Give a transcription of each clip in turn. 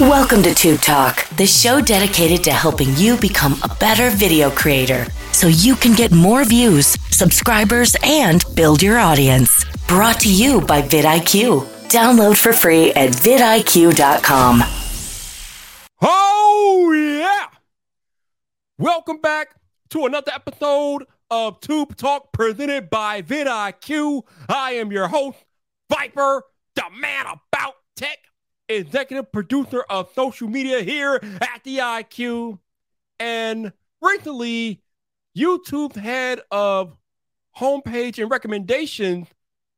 Welcome to Tube Talk, the show dedicated to helping you become a better video creator so you can get more views, subscribers, and build your audience. Brought to you by vidIQ. Download for free at vidIQ.com. Oh, yeah. Welcome back to another episode of Tube Talk presented by vidIQ. I am your host, Vyyyper, the man about tech executive producer of social media here at vidIQ. And recently, YouTube head of homepage and recommendations,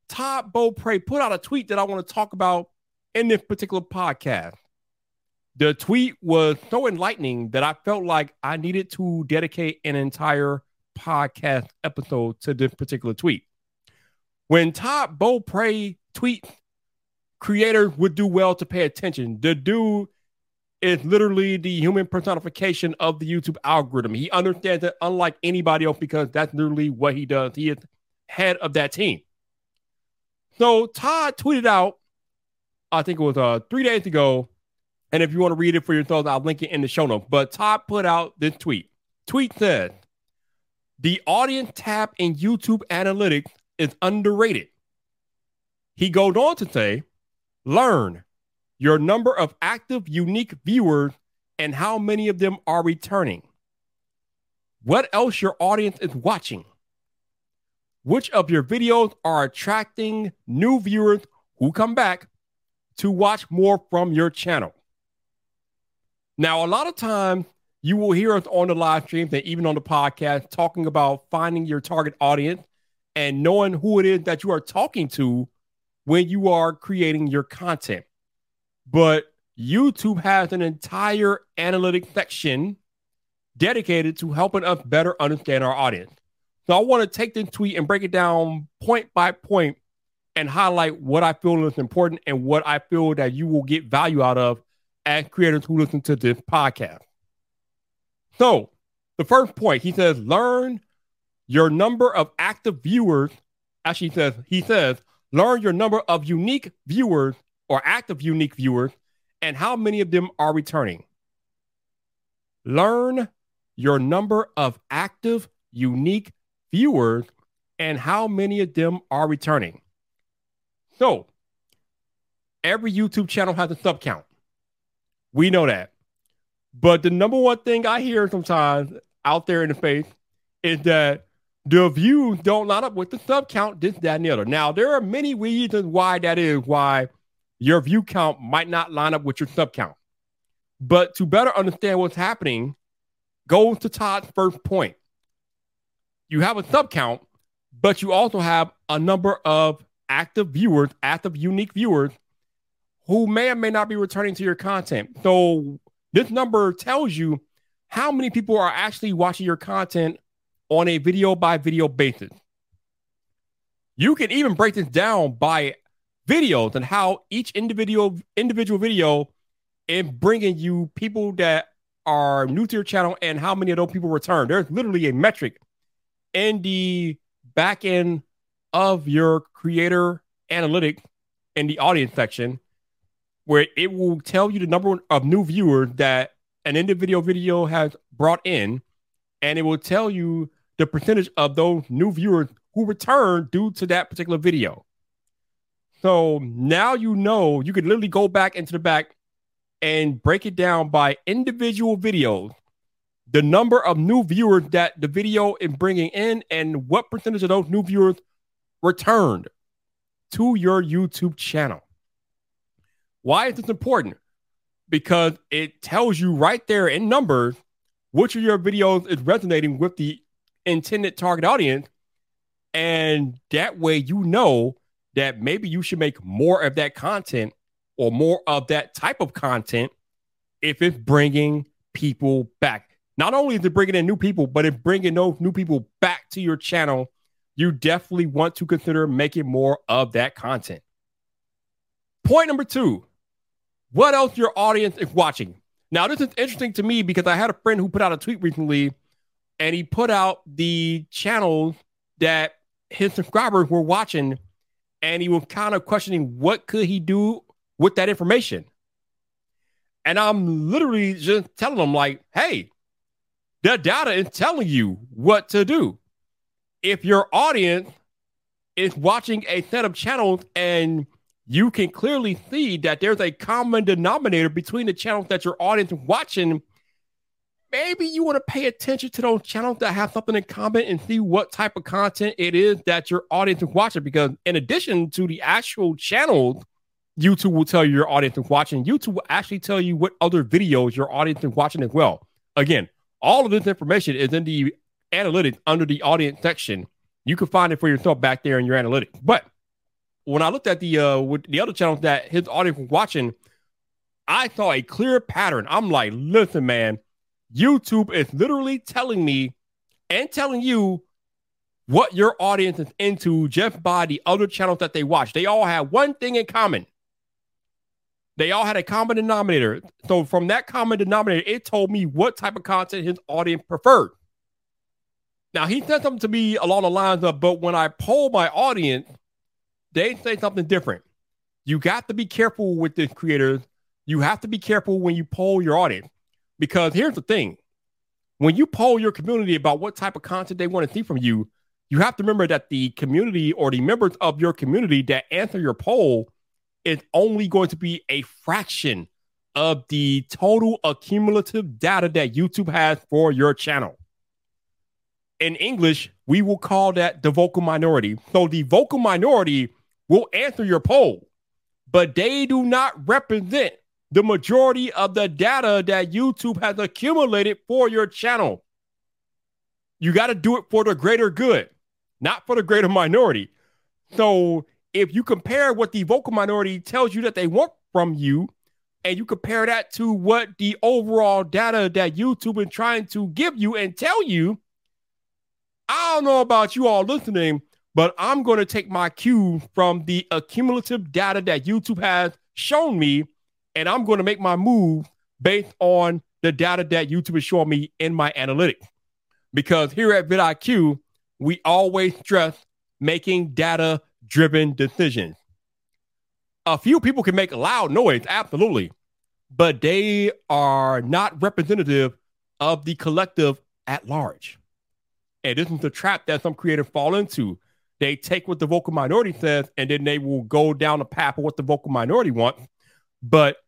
Todd Beaupre, put out a tweet that I want to talk about in this particular podcast. The tweet was so enlightening that I felt like I needed to dedicate an entire podcast episode to this particular tweet. When Todd Beaupre tweets creators would do well to pay attention. The dude is literally the human personification of the YouTube algorithm. He understands it unlike anybody else because that's literally what he does. He is head of that team. So Todd tweeted out, I think it was uh, three days ago. And if you want to read it for yourself, I'll link it in the show notes. But Todd put out this tweet. Tweet says, the audience tab in YouTube analytics is underrated. He goes on to say, Learn your number of active unique viewers and how many of them are returning. What else your audience is watching. Which of your videos are attracting new viewers who come back to watch more from your channel. Now, a lot of times you will hear us on the live streams and even on the podcast talking about finding your target audience and knowing who it is that you are talking to when you are creating your content. But YouTube has an entire analytic section dedicated to helping us better understand our audience. So I want to take this tweet and break it down point by point and highlight what I feel is important and what I feel that you will get value out of as creators who listen to this podcast. So the first point, he says, learn your number of active viewers. Actually, he says, he says, Learn your number of unique viewers or active unique viewers and how many of them are returning. Learn your number of active unique viewers and how many of them are returning. So, every YouTube channel has a sub count. We know that. But the number one thing I hear sometimes out there in the face is that the views don't line up with the sub count, this, that, and the other. Now, there are many reasons why that is, why your view count might not line up with your sub count. But to better understand what's happening, go to Todd's first point. You have a sub count, but you also have a number of active viewers, active unique viewers who may or may not be returning to your content. So this number tells you how many people are actually watching your content on a video by video basis. You can even break this down by videos and how each individual individual video is bringing you people that are new to your channel and how many of those people return. There's literally a metric in the back end of your creator analytics in the audience section where it will tell you the number of new viewers that an individual video has brought in and it will tell you the percentage of those new viewers who return due to that particular video. So now you know you could literally go back into the back and break it down by individual videos, the number of new viewers that the video is bringing in, and what percentage of those new viewers returned to your YouTube channel. Why is this important? Because it tells you right there in numbers which of your videos is resonating with the intended target audience. And that way, you know that maybe you should make more of that content or more of that type of content if it's bringing people back. Not only is it bringing in new people, but if bringing those new people back to your channel, you definitely want to consider making more of that content. Point number two what else your audience is watching? Now, this is interesting to me because I had a friend who put out a tweet recently and he put out the channels that his subscribers were watching and he was kind of questioning what could he do with that information And I'm literally just telling them, like, hey, the data is telling you what to do. If your audience is watching a set of channels and you can clearly see that there's a common denominator between the channels that your audience is watching, maybe you want to pay attention to those channels that have something in common and see what type of content it is that your audience is watching. Because in addition to the actual channels, YouTube will tell you your audience is watching. YouTube will actually tell you what other videos your audience is watching as well. Again, all of this information is in the analytics under the audience section. You can find it for yourself back there in your analytics. But when I looked at the uh with the other channels that his audience was watching, I saw a clear pattern. I'm like, listen, man, YouTube is literally telling me and telling you what your audience is into just by the other channels that they watch. They all have one thing in common. They all had a common denominator. So from that common denominator, it told me what type of content his audience preferred. Now he said something to me along the lines of, but when I poll my audience, they say something different. You got to be careful with this creators. You have to be careful when you poll your audience. Because here's the thing. When you poll your community about what type of content they want to see from you, you have to remember that the community or the members of your community that answer your poll is only going to be a fraction of the total accumulative data that YouTube has for your channel. In English, we will call that the vocal minority. So the vocal minority will answer your poll, but they do not represent the majority of the data that YouTube has accumulated for your channel. You got to do it for the greater good, not for the greater minority. So if you compare what the vocal minority tells you that they want from you, and you compare that to what the overall data that YouTube is trying to give you and tell you, I don't know about you all listening, but I'm going to take my cue from the accumulative data that YouTube has shown me, and I'm going to make my move based on the data that YouTube is showing me in my analytics. Because here at vidIQ, we always stress making data driven decisions. A few people can make loud noise, absolutely, but they are not representative of the collective at large. And this is the trap that some creators fall into. They take what the vocal minority says and then they will go down the path of what the vocal minority wants. But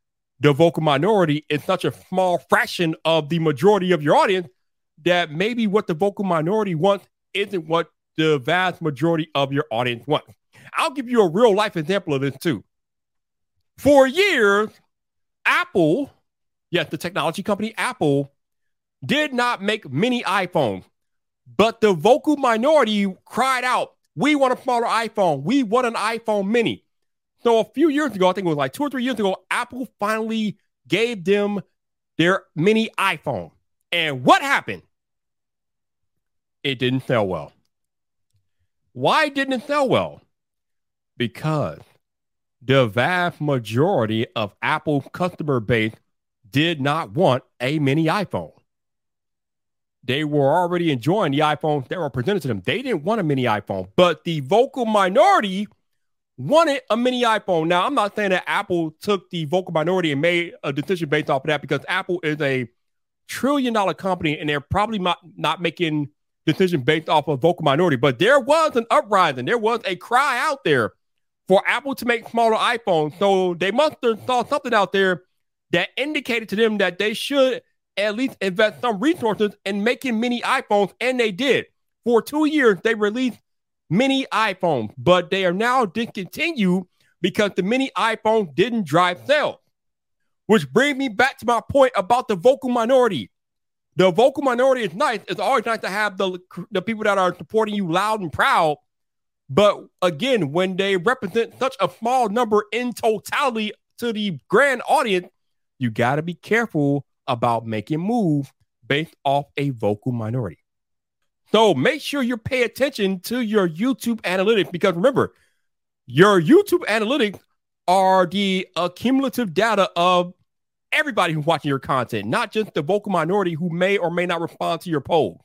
the vocal minority is such a small fraction of the majority of your audience that maybe what the vocal minority wants isn't what the vast majority of your audience wants. I'll give you a real life example of this too. For years, Apple, yes, the technology company Apple, did not make many iPhones, but the vocal minority cried out, We want a smaller iPhone. We want an iPhone mini. So a few years ago, I think it was like two or three years ago, Apple finally gave them their mini iPhone. And what happened? It didn't sell well. Why didn't it sell well? because the vast majority of Apple customer base did not want a mini iPhone. They were already enjoying the iPhones that were presented to them. They didn't want a mini iPhone, but the vocal minority wanted a mini iPhone. Now, I'm not saying that Apple took the vocal minority and made a decision based off of that because Apple is a trillion dollar company and they're probably not, not making decisions based off of vocal minority. But there was an uprising, there was a cry out there for Apple to make smaller iPhones. So they must have saw something out there that indicated to them that they should at least invest some resources in making mini iPhones, and they did. For two years, they released mini iPhones, but they are now discontinued because the mini iPhone didn't drive sales. Which brings me back to my point about the vocal minority. The vocal minority is nice. It's always nice to have the, the people that are supporting you loud and proud but again, when they represent such a small number in totality to the grand audience, you got to be careful about making moves based off a vocal minority. So make sure you pay attention to your YouTube analytics because remember, your YouTube analytics are the accumulative data of everybody who's watching your content, not just the vocal minority who may or may not respond to your polls.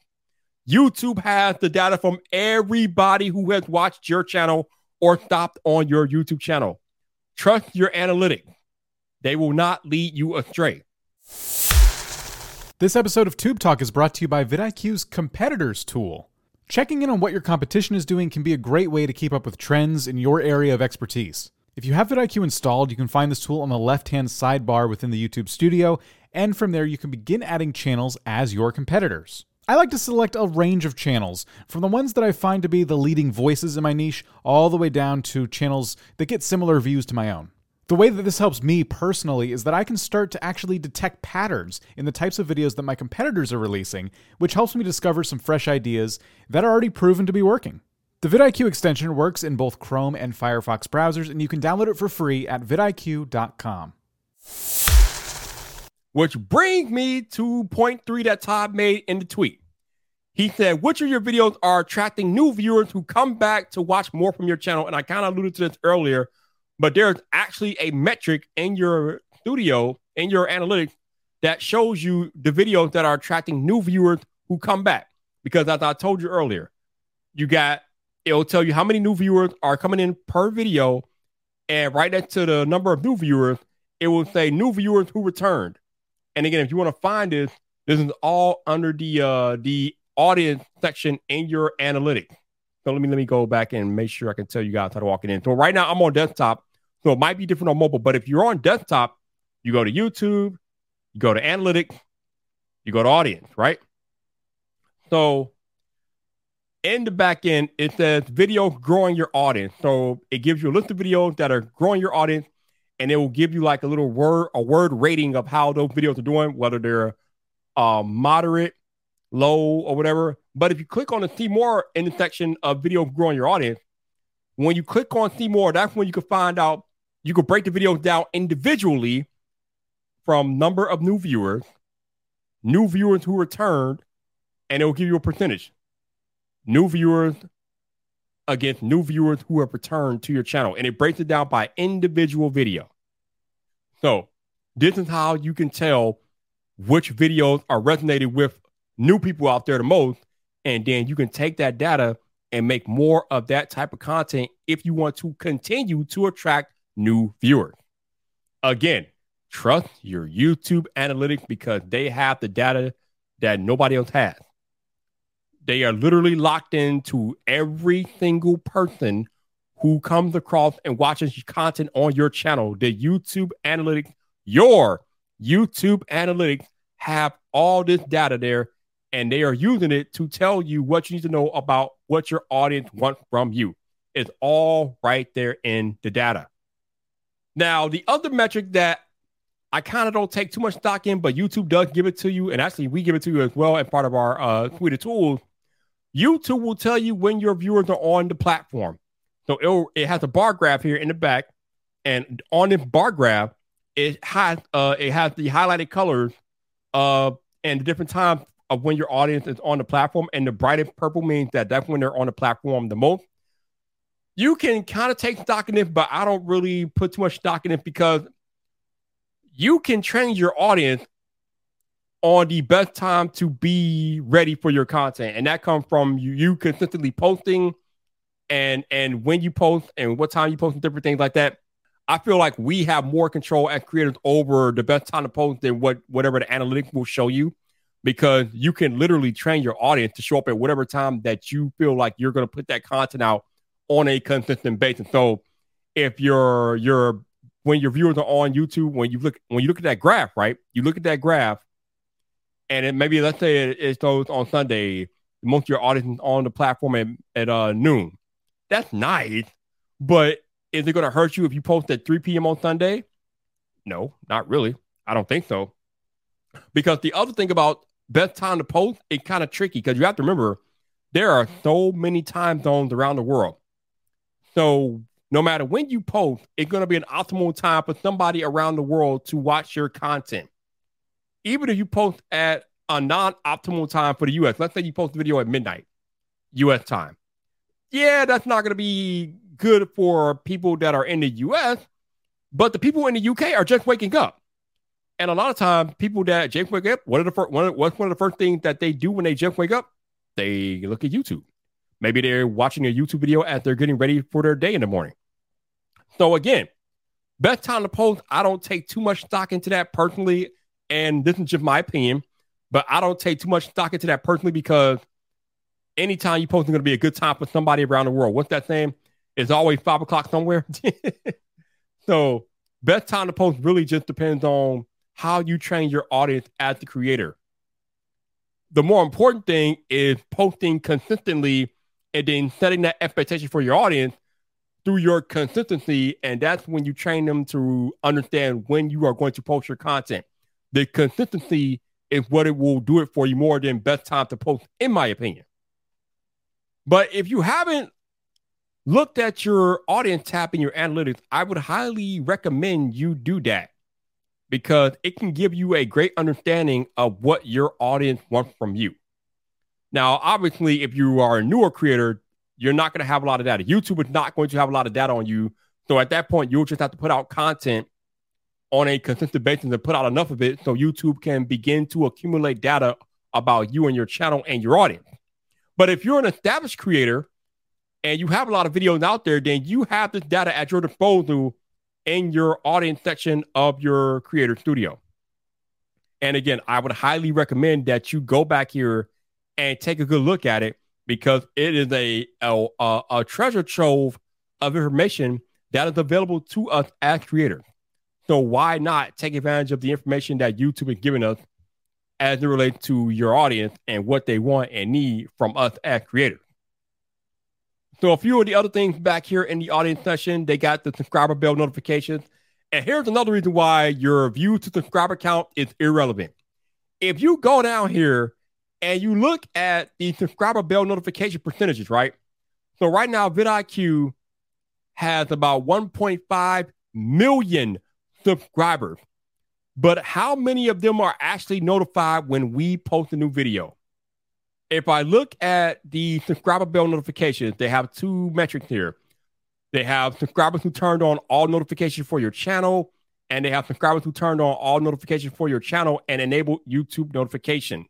YouTube has the data from everybody who has watched your channel or stopped on your YouTube channel. Trust your analytics. They will not lead you astray. This episode of Tube Talk is brought to you by vidIQ's Competitors tool. Checking in on what your competition is doing can be a great way to keep up with trends in your area of expertise. If you have vidIQ installed, you can find this tool on the left hand sidebar within the YouTube studio, and from there you can begin adding channels as your competitors. I like to select a range of channels, from the ones that I find to be the leading voices in my niche, all the way down to channels that get similar views to my own. The way that this helps me personally is that I can start to actually detect patterns in the types of videos that my competitors are releasing, which helps me discover some fresh ideas that are already proven to be working. The vidIQ extension works in both Chrome and Firefox browsers, and you can download it for free at vidIQ.com. Which brings me to point three that Todd made in the tweet. He said, Which of your videos are attracting new viewers who come back to watch more from your channel? And I kind of alluded to this earlier but there's actually a metric in your studio, in your analytics, that shows you the videos that are attracting new viewers who come back. Because as I told you earlier, you got it'll tell you how many new viewers are coming in per video, and right next to the number of new viewers, it will say new viewers who returned. And again, if you want to find this, this is all under the uh the audience section in your analytics. So let me let me go back and make sure I can tell you guys how to walk it in. So right now I'm on desktop, so it might be different on mobile. But if you're on desktop, you go to YouTube, you go to analytics, you go to audience, right? So in the back end, it says video growing your audience. So it gives you a list of videos that are growing your audience, and it will give you like a little word, a word rating of how those videos are doing, whether they're uh, moderate, low, or whatever. But if you click on the see more in the section of video growing your audience, when you click on see more, that's when you can find out, you can break the video down individually from number of new viewers, new viewers who returned, and it will give you a percentage. New viewers against new viewers who have returned to your channel. And it breaks it down by individual video. So this is how you can tell which videos are resonating with new people out there the most and then you can take that data and make more of that type of content if you want to continue to attract new viewer. Again, trust your YouTube analytics because they have the data that nobody else has. They are literally locked into every single person who comes across and watches content on your channel. The YouTube analytics, your YouTube analytics have all this data there and they are using it to tell you what you need to know about what your audience wants from you. It's all right there in the data. Now, the other metric that I kind of don't take too much stock in, but YouTube does give it to you, and actually we give it to you as well as part of our uh, suite of tools. YouTube will tell you when your viewers are on the platform. So it has a bar graph here in the back, and on this bar graph, it has uh, it has the highlighted colors uh, and the different times of when your audience is on the platform, and the brightest purple means that that's when they're on the platform the most. You can kind of take stock in it, but I don't really put too much stock in it because you can train your audience on the best time to be ready for your content, and that comes from you, you consistently posting and and when you post and what time you post and different things like that. I feel like we have more control as creators over the best time to post than what whatever the analytics will show you because you can literally train your audience to show up at whatever time that you feel like you're going to put that content out on a consistent basis. So if you're you're when your viewers are on YouTube, when you look when you look at that graph, right? You look at that graph, and it maybe let's say it, it goes on Sunday, most of your audience on the platform at, at uh, noon. That's nice, but is it going to hurt you if you post at 3 p.m. on Sunday? No, not really. I don't think so. Because the other thing about best time to post, it's kind of tricky because you have to remember there are so many time zones around the world. So no matter when you post, it's going to be an optimal time for somebody around the world to watch your content. Even if you post at a non-optimal time for the US, let's say you post a video at midnight US time. Yeah, that's not going to be good for people that are in the US, but the people in the UK are just waking up. And a lot of times, people that just wake up, what are the one, what's one of the first things that they do when they just wake up? They look at YouTube. Maybe they're watching a YouTube video as they're getting ready for their day in the morning. So again, Best time to post, I don't take too much stock into that personally. And this is just my opinion, but I don't take too much stock into that personally because anytime you post is going to be a good time for somebody around the world. What's that saying? It's always five o'clock somewhere. so, best time to post really just depends on how you train your audience as the creator. The more important thing is posting consistently and then setting that expectation for your audience through your consistency. And that's when you train them to understand when you are going to post your content. The consistency is what it will do it for you more than best time to post, in my opinion. But if you haven't looked at your audience tab in your analytics, I would highly recommend you do that because it can give you a great understanding of what your audience wants from you. Now, obviously, if you are a newer creator, you're not going to have a lot of data. YouTube is not going to have a lot of data on you. So at that point, you'll just have to put out content on a consistent basis and put out enough of it so YouTube can begin to accumulate data about you and your channel and your audience. But if you're an established creator and you have a lot of videos out there, then you have this data at your disposal in your audience section of your creator studio. And again, I would highly recommend that you go back here and take a good look at it because it is a, a, a treasure trove of information that is available to us as creators. So why not take advantage of the information that YouTube is giving us as it relates to your audience and what they want and need from us as creators? So a few of the other things back here in the audience session, they got the subscriber bell notifications. And here's another reason why your view to subscriber count is irrelevant. If you go down here and you look at the subscriber bell notification percentages, right? So right now, vidIQ has about 1.5 million subscribers. But how many of them are actually notified when we post a new video? If I look at the subscriber bell notifications, they have two metrics here. They have subscribers who turned on all notifications for your channel, and they have subscribers who turned on all notifications for your channel and enabled YouTube notification.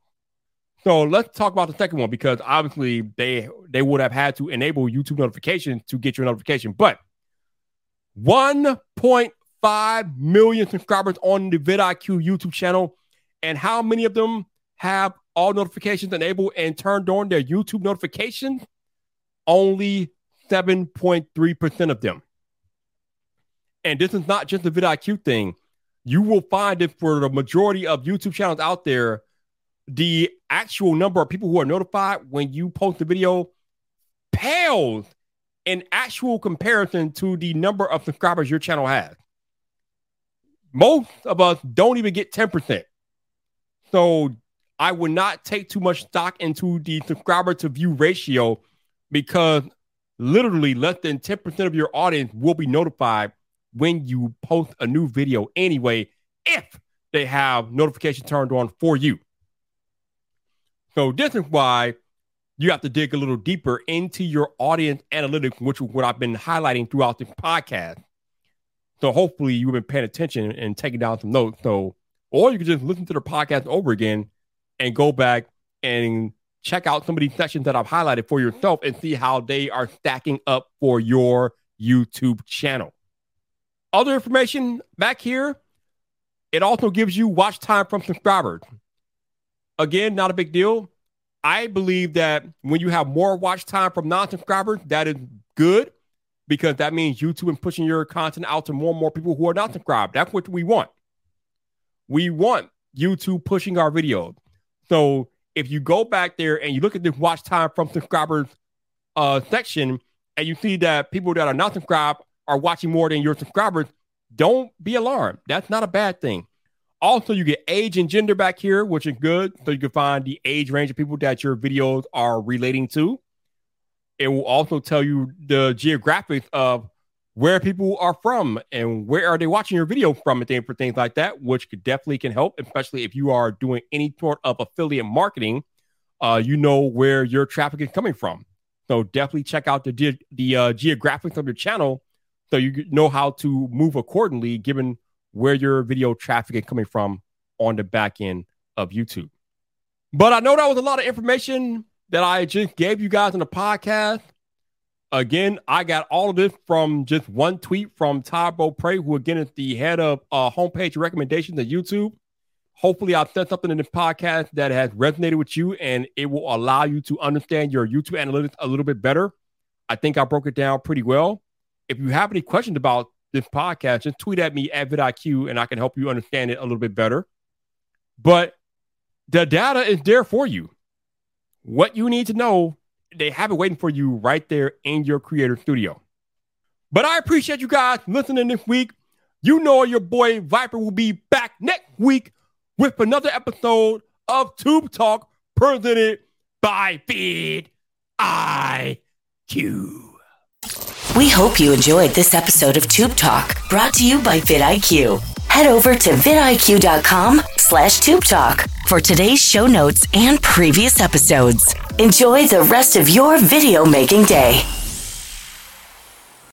So let's talk about the second one because obviously they they would have had to enable YouTube notifications to get your notification. But 1.5 million subscribers on the vidIQ YouTube channel, and how many of them have all notifications enabled and turned on their YouTube notifications? Only 7.3% of them. And this is not just a vidIQ thing. You will find it for the majority of YouTube channels out there, the actual number of people who are notified when you post a video pales in actual comparison to the number of subscribers your channel has. Most of us don't even get 10%. So I would not take too much stock into the subscriber to view ratio because literally less than 10% of your audience will be notified when you post a new video anyway, if they have notification turned on for you. So this is why you have to dig a little deeper into your audience analytics, which is what I've been highlighting throughout this podcast. So hopefully you've been paying attention and taking down some notes. So, or you can just listen to the podcast over again and go back and check out some of these sections that I've highlighted for yourself and see how they are stacking up for your YouTube channel. Other information back here, it also gives you watch time from subscribers. Again, not a big deal. I believe that when you have more watch time from non-subscribers, that is good because that means YouTube is pushing your content out to more and more people who are not subscribed. That's what we want. We want YouTube pushing our videos. So if you go back there and you look at the watch time from subscribers uh, section and you see that people that are not subscribed are watching more than your subscribers, don't be alarmed. That's not a bad thing. Also, you get age and gender back here, which is good. So you can find the age range of people that your videos are relating to. It will also tell you the geographics of where people are from and where are they watching your video from and things for things like that, which could definitely can help, especially if you are doing any sort of affiliate marketing. Uh, you know where your traffic is coming from. So definitely check out the the uh, geographics of your channel so you know how to move accordingly given where your video traffic is coming from on the back end of YouTube. But I know that was a lot of information that I just gave you guys on the podcast. Again, I got all of this from just one tweet from Todd Beaupre, who again is the head of uh, homepage recommendations at YouTube. Hopefully, I've said something in this podcast that has resonated with you and it will allow you to understand your YouTube analytics a little bit better. I think I broke it down pretty well. If you have any questions about this podcast, just tweet at me at vidIQ and I can help you understand it a little bit better. But the data is there for you. What you need to know, they have it waiting for you right there in your creator studio. But I appreciate you guys listening this week. You know your boy Vyyyper will be back next week with another episode of Tube Talk presented by Vid IQ. We hope you enjoyed this episode of Tube Talk, brought to you by vidIQ. Head over to vidIQ.com slash Tube Talk for today's show notes and previous episodes. Enjoy the rest of your video making day.